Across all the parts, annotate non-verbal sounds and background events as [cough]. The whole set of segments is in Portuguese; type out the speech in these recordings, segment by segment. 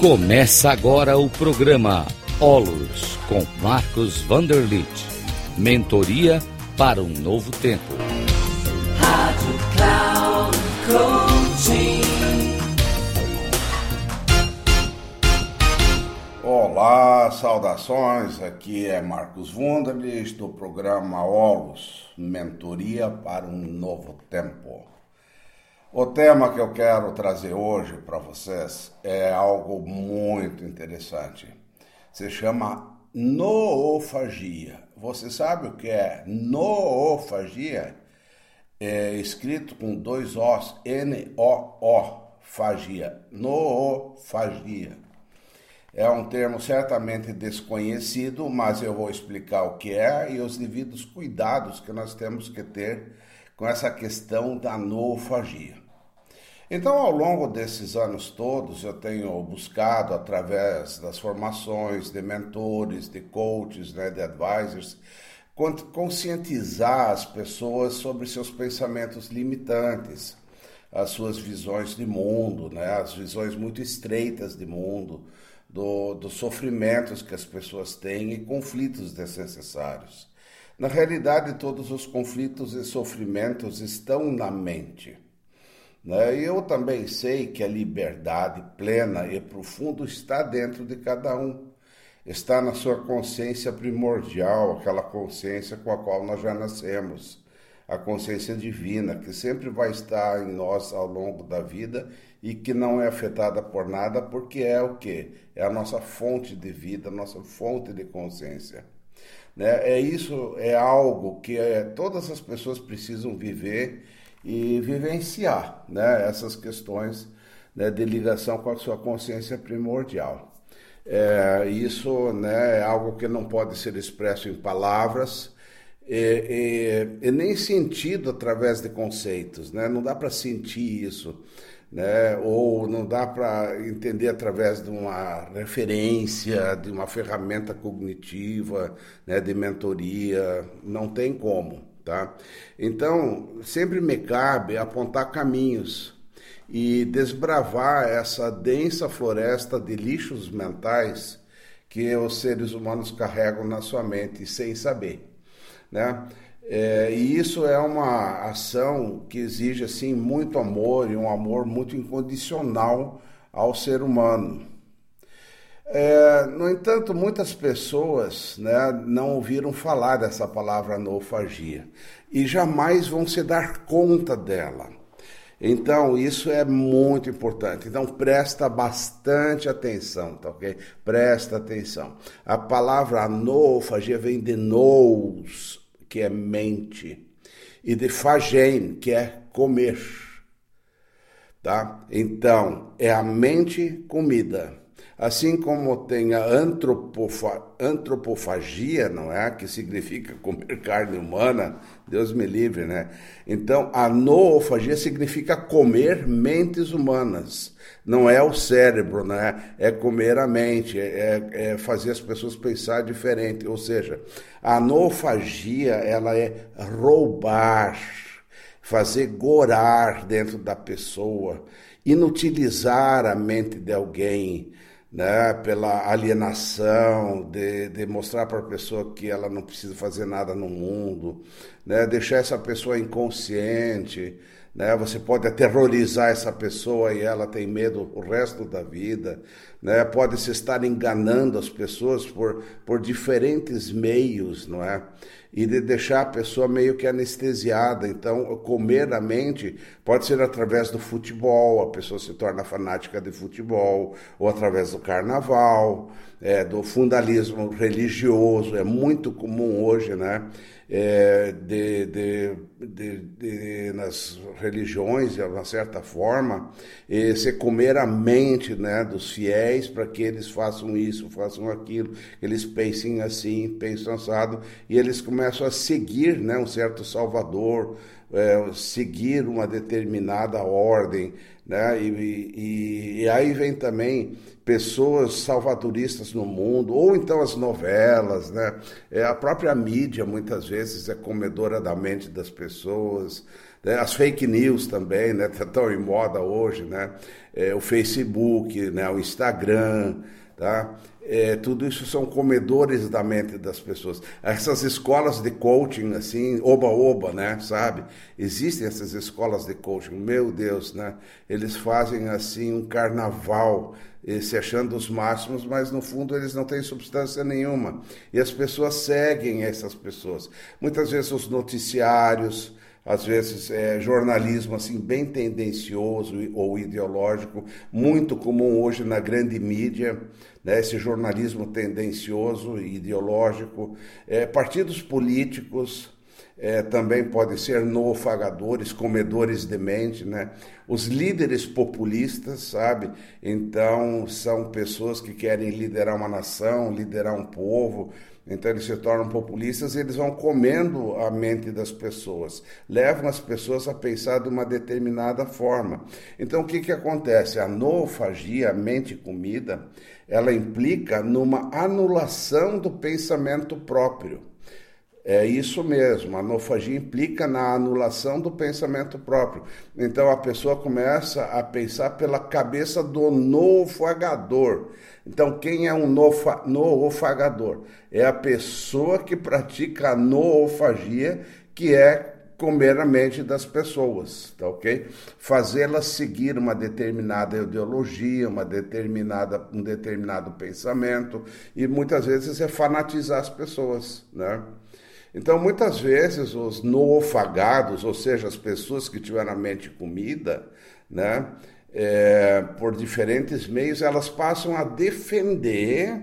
Começa agora o programa Olos com Marcos Vanderlit. Mentoria para um novo tempo. Rádio Cloud Coaching. Olá, saudações. Aqui é Marcos Vanderlit do programa Olos, Mentoria para um novo tempo. O tema que eu quero trazer hoje para vocês é algo muito interessante. Se chama noofagia. Você sabe o que é noofagia? É escrito com dois Os, N-O-O, fagia. Noofagia. É um termo certamente desconhecido, mas eu vou explicar o que é e os devidos cuidados que nós temos que ter com essa questão da noofagia. Então, ao longo desses anos todos, eu tenho buscado, através das formações de mentores, de coaches, né, de advisors, conscientizar as pessoas sobre seus pensamentos limitantes, as suas visões de mundo, né, as visões muito estreitas de mundo, do, dos sofrimentos que as pessoas têm e conflitos desnecessários. Na realidade, todos os conflitos e sofrimentos estão na mente. Né? Eu também sei que a liberdade plena e profunda está dentro de cada um. Está na sua consciência primordial, aquela consciência com a qual nós já nascemos. A consciência divina, que sempre vai estar em nós ao longo da vida e que não é afetada por nada, porque é o que? É a nossa fonte de vida, a nossa fonte de consciência. Né? É isso, é algo que é, todas as pessoas precisam viver e vivenciar né, essas questões né, de ligação com a sua consciência primordial. É, isso né, é algo que não pode ser expresso em palavras e, e, e nem sentido através de conceitos. Né? Não dá para sentir isso. Né? ou não dá para entender através de uma referência, de uma ferramenta cognitiva, né? de mentoria, não tem como. Tá? Então, sempre me cabe apontar caminhos e desbravar essa densa floresta de lixos mentais que os seres humanos carregam na sua mente sem saber. Né? É, e isso é uma ação que exige assim muito amor e um amor muito incondicional ao ser humano. É, no entanto, muitas pessoas né, não ouviram falar dessa palavra noofagia e jamais vão se dar conta dela. Então, isso é muito importante. Então, presta bastante atenção, tá ok? Presta atenção. A palavra noofagia vem de nous, que é mente, e de fagen, que é comer. Tá? Então, é a mente comida Assim como tem a antropofa, antropofagia, não é? Que significa comer [laughs] carne humana, Deus me livre, né? Então, a noofagia significa comer mentes humanas. Não é o cérebro, né? É comer a mente, é, é fazer as pessoas pensar diferente. Ou seja, a noofagia, ela é roubar, fazer gorar dentro da pessoa, inutilizar a mente de alguém, né, pela alienação, de, de mostrar para a pessoa que ela não precisa fazer nada no mundo, né, deixar essa pessoa inconsciente, né, você pode aterrorizar essa pessoa e ela tem medo o resto da vida, né, pode se estar enganando as pessoas por, por diferentes meios, não é? E de deixar a pessoa meio que anestesiada. Então, comer a mente pode ser através do futebol, a pessoa se torna fanática de futebol, ou através do carnaval, é, do fundalismo religioso. É muito comum hoje, né? É, de, de, de, de, nas religiões, de uma certa forma, se comer a mente né, dos fiéis para que eles façam isso, façam aquilo, eles pensem assim, pensam assado, e eles começam a seguir né, um certo salvador, é, seguir uma determinada ordem, né? E, e, e, aí vem também pessoas salvadoristas no mundo, ou então as novelas, né? É, a própria mídia muitas vezes é comedora da mente das pessoas, né? as fake news também, né? Estão em moda hoje, né? É, o Facebook, né? o Instagram, tá? É, tudo isso são comedores da mente das pessoas. Essas escolas de coaching, assim, oba-oba, né, sabe? Existem essas escolas de coaching, meu Deus, né? Eles fazem, assim, um carnaval, eh, se achando os máximos, mas no fundo eles não têm substância nenhuma. E as pessoas seguem essas pessoas. Muitas vezes os noticiários, às vezes é, jornalismo assim bem tendencioso ou ideológico, muito comum hoje na grande mídia, né, esse jornalismo tendencioso e ideológico, é, partidos políticos é, também podem ser noofagadores, comedores de mente, né? Os líderes populistas, sabe? Então, são pessoas que querem liderar uma nação, liderar um povo, então eles se tornam populistas e eles vão comendo a mente das pessoas, levam as pessoas a pensar de uma determinada forma. Então o que, que acontece? A noofagia, a mente comida, ela implica numa anulação do pensamento próprio. É isso mesmo, a nofagia implica na anulação do pensamento próprio. Então a pessoa começa a pensar pela cabeça do noofagador. Então, quem é um noofagador? É a pessoa que pratica a noofagia, que é comer a mente das pessoas, tá ok? Fazê-las seguir uma determinada ideologia, uma determinada, um determinado pensamento, e muitas vezes é fanatizar as pessoas, né? Então, muitas vezes, os noofagados, ou seja, as pessoas que tiveram a mente comida, né, é, por diferentes meios, elas passam a defender,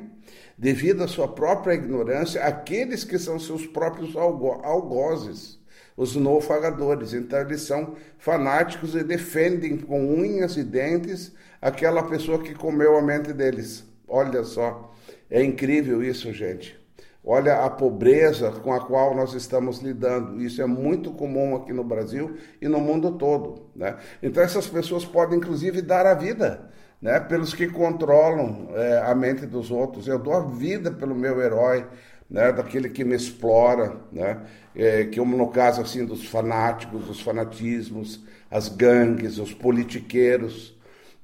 devido à sua própria ignorância, aqueles que são seus próprios algo algozes, os nofagadores. Então, eles são fanáticos e defendem com unhas e dentes aquela pessoa que comeu a mente deles. Olha só, é incrível isso, gente. Olha a pobreza com a qual nós estamos lidando. Isso é muito comum aqui no Brasil e no mundo todo. Né? Então, essas pessoas podem, inclusive, dar a vida né? pelos que controlam é, a mente dos outros. Eu dou a vida pelo meu herói, né? daquele que me explora, né? É, que no caso assim dos fanáticos, dos fanatismos, as gangues, os politiqueiros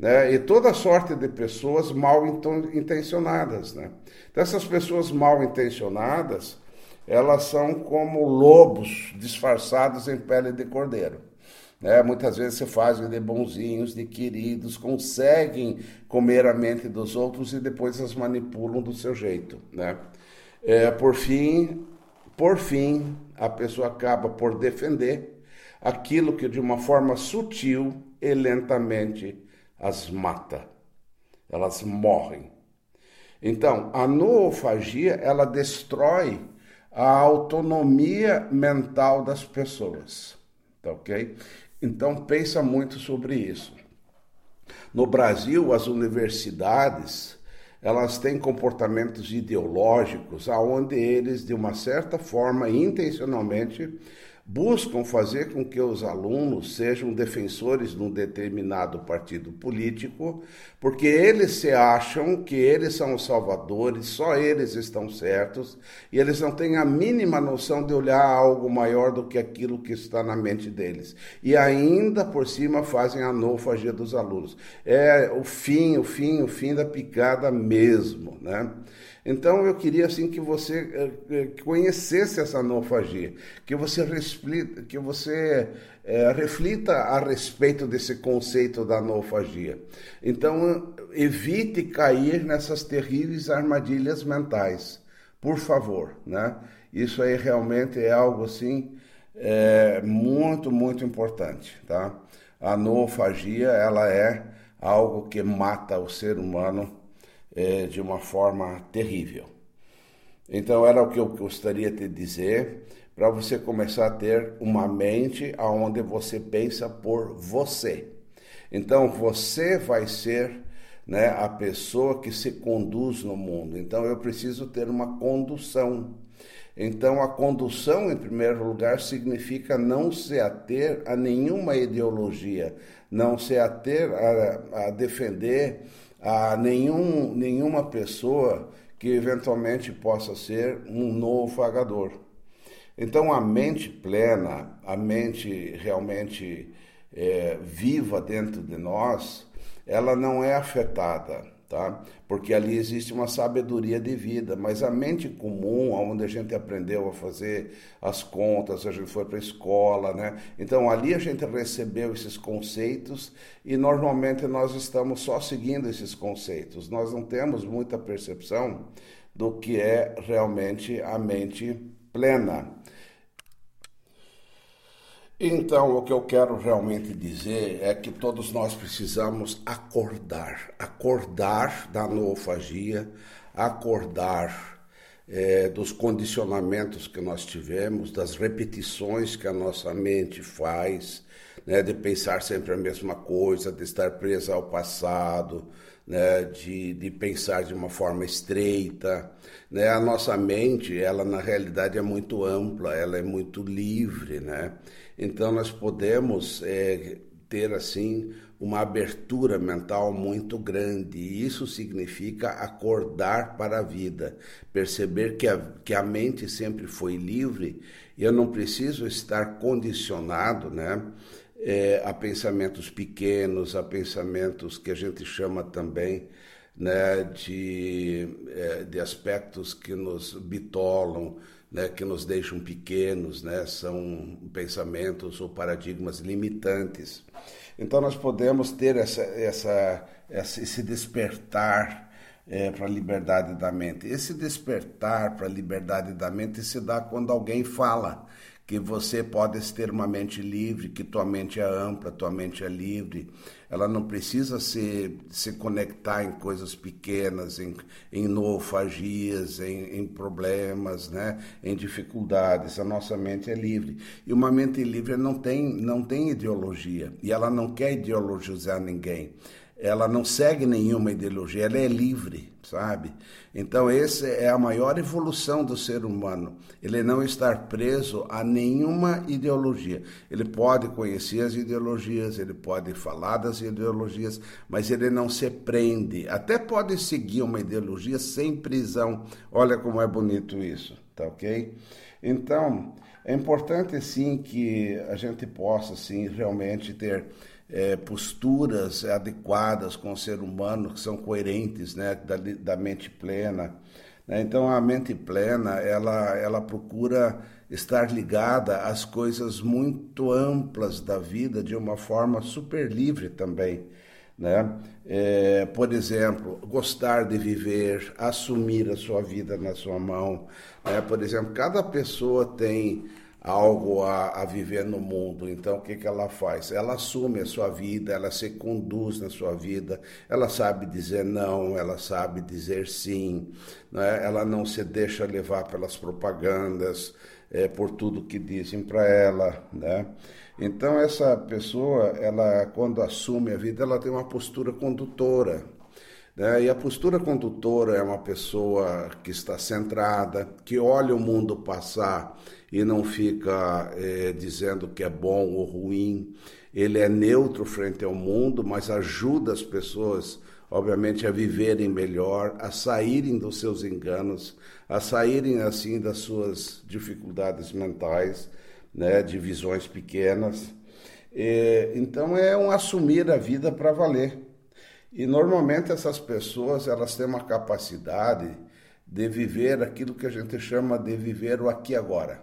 né? e toda sorte de pessoas mal intencionadas. Né? Então, essas pessoas mal intencionadas, elas são como lobos disfarçados em pele de cordeiro. Né? Muitas vezes se fazem de bonzinhos, de queridos, conseguem comer a mente dos outros e depois as manipulam do seu jeito. Né? É, por fim, por fim, a pessoa acaba por defender aquilo que de uma forma sutil e lentamente as mata, elas morrem. Então, a noofagia, ela destrói a autonomia mental das pessoas, tá ok? Então, pensa muito sobre isso. No Brasil, as universidades, elas têm comportamentos ideológicos aonde eles, de uma certa forma, intencionalmente, buscam fazer com que os alunos sejam defensores de um determinado partido político, porque eles se acham que eles são os salvadores, só eles estão certos, e eles não têm a mínima noção de olhar algo maior do que aquilo que está na mente deles. E ainda por cima fazem a nofagia dos alunos. É o fim, o fim, o fim da picada mesmo, né? Então eu queria assim que você eh, eh, conhecesse essa anofagia, que você, reflita, que você é, reflita a respeito desse conceito da anofagia. Então evite cair nessas terríveis armadilhas mentais, por favor, né? Isso aí realmente é algo assim é, muito muito importante, tá? A anofagia ela é algo que mata o ser humano é, de uma forma terrível. Então era o que eu gostaria de dizer para você começar a ter uma mente aonde você pensa por você. Então você vai ser né, a pessoa que se conduz no mundo. Então eu preciso ter uma condução. Então, a condução, em primeiro lugar, significa não se ater a nenhuma ideologia, não se ater a, a defender a nenhum, nenhuma pessoa que eventualmente possa ser um novo vagador. Então, a mente plena, a mente realmente é, viva dentro de nós, ela não é afetada, tá? Porque ali existe uma sabedoria de vida, mas a mente comum, onde a gente aprendeu a fazer as contas, a gente foi para a escola, né? Então ali a gente recebeu esses conceitos e normalmente nós estamos só seguindo esses conceitos. Nós não temos muita percepção do que é realmente a mente plena. Então, o que eu quero realmente dizer é que todos nós precisamos acordar. Acordar da noofagia, acordar é, dos condicionamentos que nós tivemos, das repetições que a nossa mente faz, né, de pensar sempre a mesma coisa, de estar presa ao passado, né, de, de pensar de uma forma estreita. Né? A nossa mente, ela na realidade é muito ampla, ela é muito livre, né? Então nós podemos é, ter assim uma abertura mental muito grande e isso significa acordar para a vida, perceber que a, que a mente sempre foi livre e eu não preciso estar condicionado, né? é, a pensamentos pequenos, a pensamentos que a gente chama também né, de, é, de aspectos que nos bitolam, né, que nos deixam pequenos, né, são pensamentos ou paradigmas limitantes. Então nós podemos ter essa, essa, esse despertar é, para a liberdade da mente. Esse despertar para a liberdade da mente se dá quando alguém fala que você pode ter uma mente livre, que tua mente é ampla, tua mente é livre. Ela não precisa se, se conectar em coisas pequenas, em, em noofagias, em, em problemas, né? em dificuldades. A nossa mente é livre. E uma mente livre não tem, não tem ideologia, e ela não quer ideologizar ninguém ela não segue nenhuma ideologia, ela é livre, sabe? Então, essa é a maior evolução do ser humano. Ele não estar preso a nenhuma ideologia. Ele pode conhecer as ideologias, ele pode falar das ideologias, mas ele não se prende. Até pode seguir uma ideologia sem prisão. Olha como é bonito isso, tá ok? Então, é importante sim que a gente possa sim realmente ter é, posturas adequadas com o ser humano, que são coerentes, né, da, da mente plena. Né? Então, a mente plena, ela, ela procura estar ligada às coisas muito amplas da vida de uma forma super livre também. Né? É, por exemplo, gostar de viver, assumir a sua vida na sua mão. Né? Por exemplo, cada pessoa tem algo a, a, viver no mundo. Então, o que, que ela faz? Ela assume a sua vida, ela se conduz na sua vida, ela sabe dizer não, ela sabe dizer sim, né? ela não se deixa levar pelas propagandas, é, por tudo que dizem para ela. Né? Então, essa pessoa, ela quando assume a vida, ela tem uma postura condutora. Né? E a postura condutora é uma pessoa que está centrada, que olha o mundo passar e não fica é, dizendo que é bom ou ruim. Ele é neutro frente ao mundo, mas ajuda as pessoas, obviamente, a viverem melhor, a saírem dos seus enganos, a saírem assim das suas dificuldades mentais, né, de visões pequenas. É, então é um assumir a vida para valer. E normalmente essas pessoas elas têm uma capacidade de viver aquilo que a gente chama de viver o aqui agora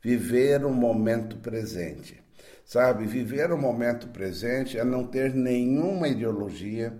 viver o momento presente. Sabe, viver o momento presente é não ter nenhuma ideologia,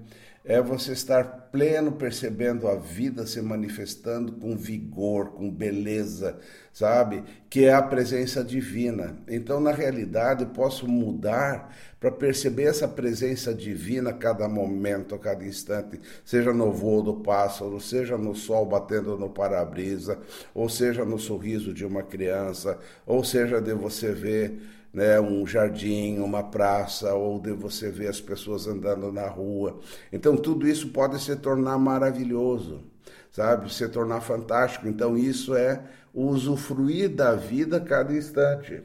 é você estar pleno percebendo a vida se manifestando com vigor, com beleza, sabe? Que é a presença divina. Então, na realidade, posso mudar para perceber essa presença divina a cada momento, a cada instante, seja no voo do pássaro, seja no sol batendo no para-brisa, ou seja no sorriso de uma criança, ou seja de você ver né, um jardim, uma praça, ou de você ver as pessoas andando na rua. Então, tudo isso pode se tornar maravilhoso. sabe? Se tornar fantástico. Então, isso é usufruir da vida a cada instante.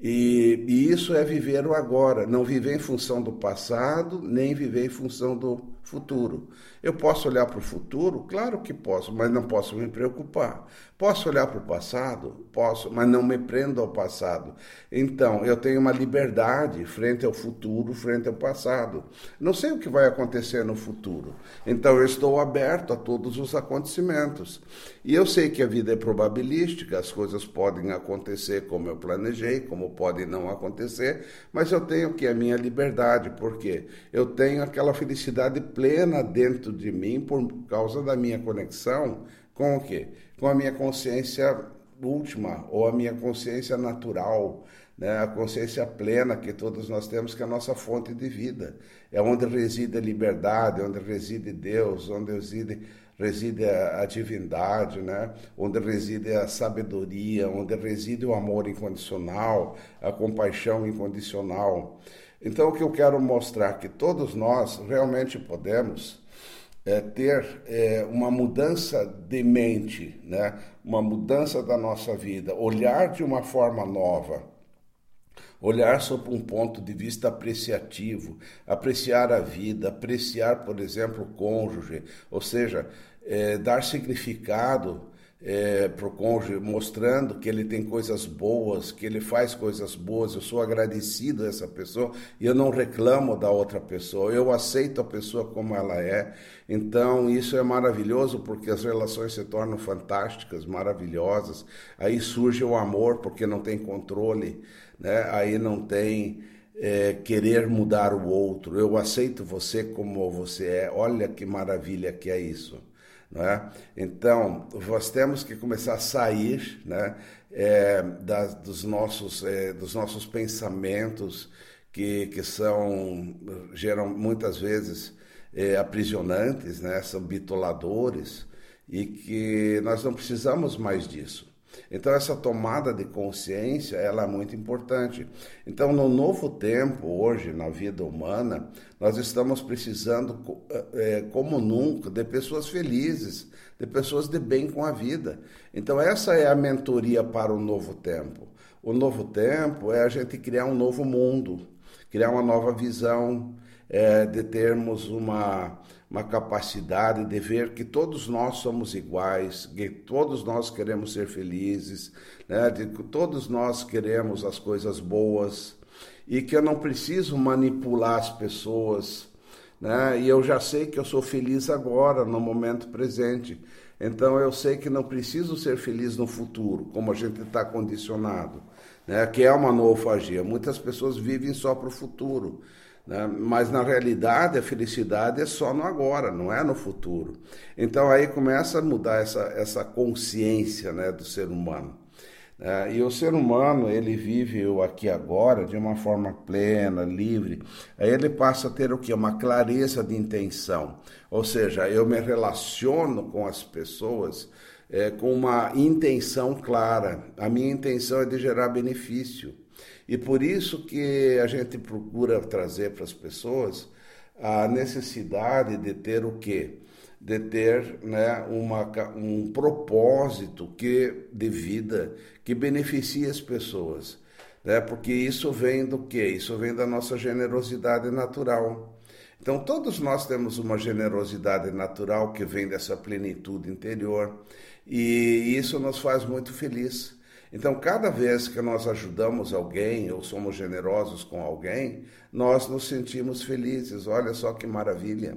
E, e, isso é viver o agora, não viver em função do passado, nem viver em função do futuro. Eu posso olhar para o futuro? Claro que posso, mas não posso me preocupar. Posso olhar para o passado? Posso, mas não me prendo ao passado. Então, eu tenho uma liberdade frente ao futuro, frente ao passado. Não sei o que vai acontecer no futuro. Então, eu estou aberto a todos os acontecimentos. E eu sei que a vida é probabilística, as coisas podem acontecer como eu planejei, como podem não acontecer, mas eu tenho que a minha liberdade, porque eu tenho aquela felicidade plena dentro de mim por causa da minha conexão com o quê? Com a minha consciência última ou a minha consciência natural, né? a consciência plena que todos nós temos, que é a nossa fonte de vida. É onde reside a liberdade, onde reside Deus, onde reside, reside a, a divindade, né? onde reside a sabedoria, onde reside o amor incondicional, a compaixão incondicional. Então, o que eu quero mostrar que todos nós realmente podemos é, ter é, uma mudança de mente, né? uma mudança da nossa vida, olhar de uma forma nova, olhar sob um ponto de vista apreciativo, apreciar a vida, apreciar, por exemplo, o cônjuge, ou seja, é, dar significado é, para o cônjuge, mostrando que ele tem coisas boas, que ele faz coisas boas. Eu sou agradecido a essa pessoa e eu não reclamo da outra pessoa. Eu aceito a pessoa como ela é. Então, isso é maravilhoso porque as relações se tornam fantásticas, maravilhosas. Aí surge o amor porque não tem controle, né? aí não tem. É, querer mudar o outro, eu aceito você como você é, olha que maravilha que é isso. Né? Então, nós temos que começar a sair né, é, dos, nossos, é, dos nossos pensamentos que, que são, geram muitas vezes é, aprisionantes, né, são bitoladores, e que nós não precisamos mais disso. Então essa tomada de consciência ela é muito importante. Então no novo tempo hoje na vida humana nós estamos precisando é, como nunca de pessoas felizes, de pessoas de bem com a vida. Então essa é a mentoria para o novo tempo. O novo tempo é a gente criar um novo mundo, criar uma nova visão, é, de termos uma uma capacidade de ver que todos nós somos iguais, que todos nós queremos ser felizes, né? de que todos nós queremos as coisas boas e que eu não preciso manipular as pessoas. Né? E eu já sei que eu sou feliz agora, no momento presente. Então eu sei que não preciso ser feliz no futuro, como a gente está condicionado, né? que é uma noofagia. Muitas pessoas vivem só para o futuro. Né? Mas na realidade a felicidade é só no agora, não é no futuro. Então aí começa a mudar essa, essa consciência né, do ser humano. É, e o ser humano, ele vive o aqui agora de uma forma plena, livre. Aí ele passa a ter o que? Uma clareza de intenção. Ou seja, eu me relaciono com as pessoas é, com uma intenção clara. A minha intenção é de gerar benefício. E por isso que a gente procura trazer para as pessoas a necessidade de ter o quê? De ter né, uma, um propósito que, de vida que beneficie as pessoas. Né? Porque isso vem do quê? Isso vem da nossa generosidade natural. Então, todos nós temos uma generosidade natural que vem dessa plenitude interior e isso nos faz muito felizes. Então, cada vez que nós ajudamos alguém ou somos generosos com alguém, nós nos sentimos felizes. Olha só que maravilha.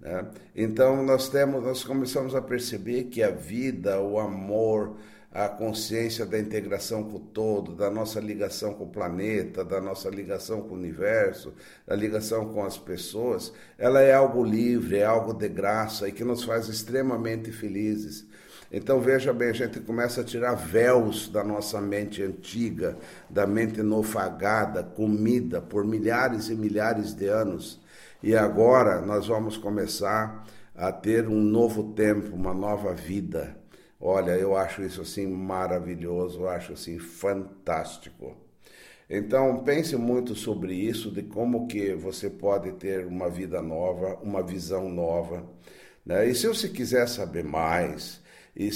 Né? Então, nós temos, nós começamos a perceber que a vida, o amor, a consciência da integração com o todo, da nossa ligação com o planeta, da nossa ligação com o universo, da ligação com as pessoas, ela é algo livre, é algo de graça e que nos faz extremamente felizes. Então veja bem, a gente começa a tirar véus da nossa mente antiga, da mente nofagada, comida por milhares e milhares de anos. E agora nós vamos começar a ter um novo tempo, uma nova vida. Olha, eu acho isso assim maravilhoso, eu acho assim fantástico. Então pense muito sobre isso, de como que você pode ter uma vida nova, uma visão nova Né? E se você quiser saber mais,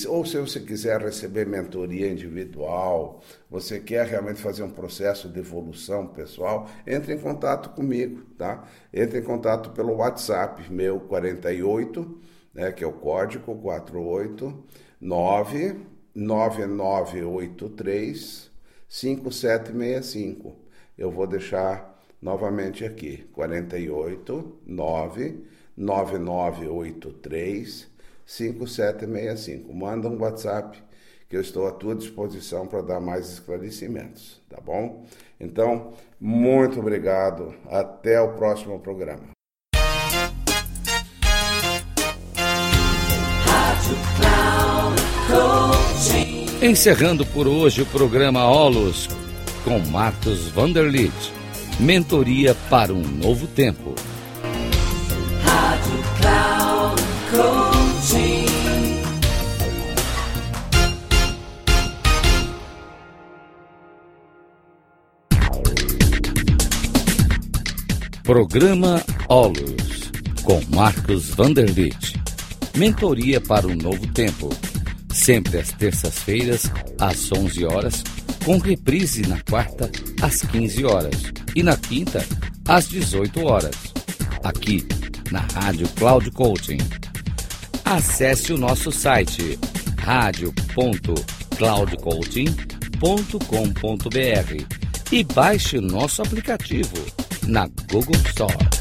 ou se você quiser receber mentoria individual, você quer realmente fazer um processo de evolução pessoal, entre em contato comigo, tá? Entre em contato pelo WhatsApp, meu 48, né, que é o código 489 9983 5765. Eu vou deixar novamente aqui, 48 9 9983 5765. Manda um WhatsApp que eu estou à tua disposição para dar mais esclarecimentos, tá bom? Então, muito obrigado. Até o próximo programa. Encerrando por hoje o programa Olos com Marcos Vanderlit. Mentoria para um novo tempo. Programa Olos com Marcos Vanderlit. Mentoria para um novo tempo. Sempre às terças-feiras, às 11 horas, com reprise na quarta, às 15 horas e na quinta, às 18 horas. Aqui, na Rádio Cloud Coaching. Acesse o nosso site radio.cloudcoaching.com.br e baixe o nosso aplicativo na Google Store.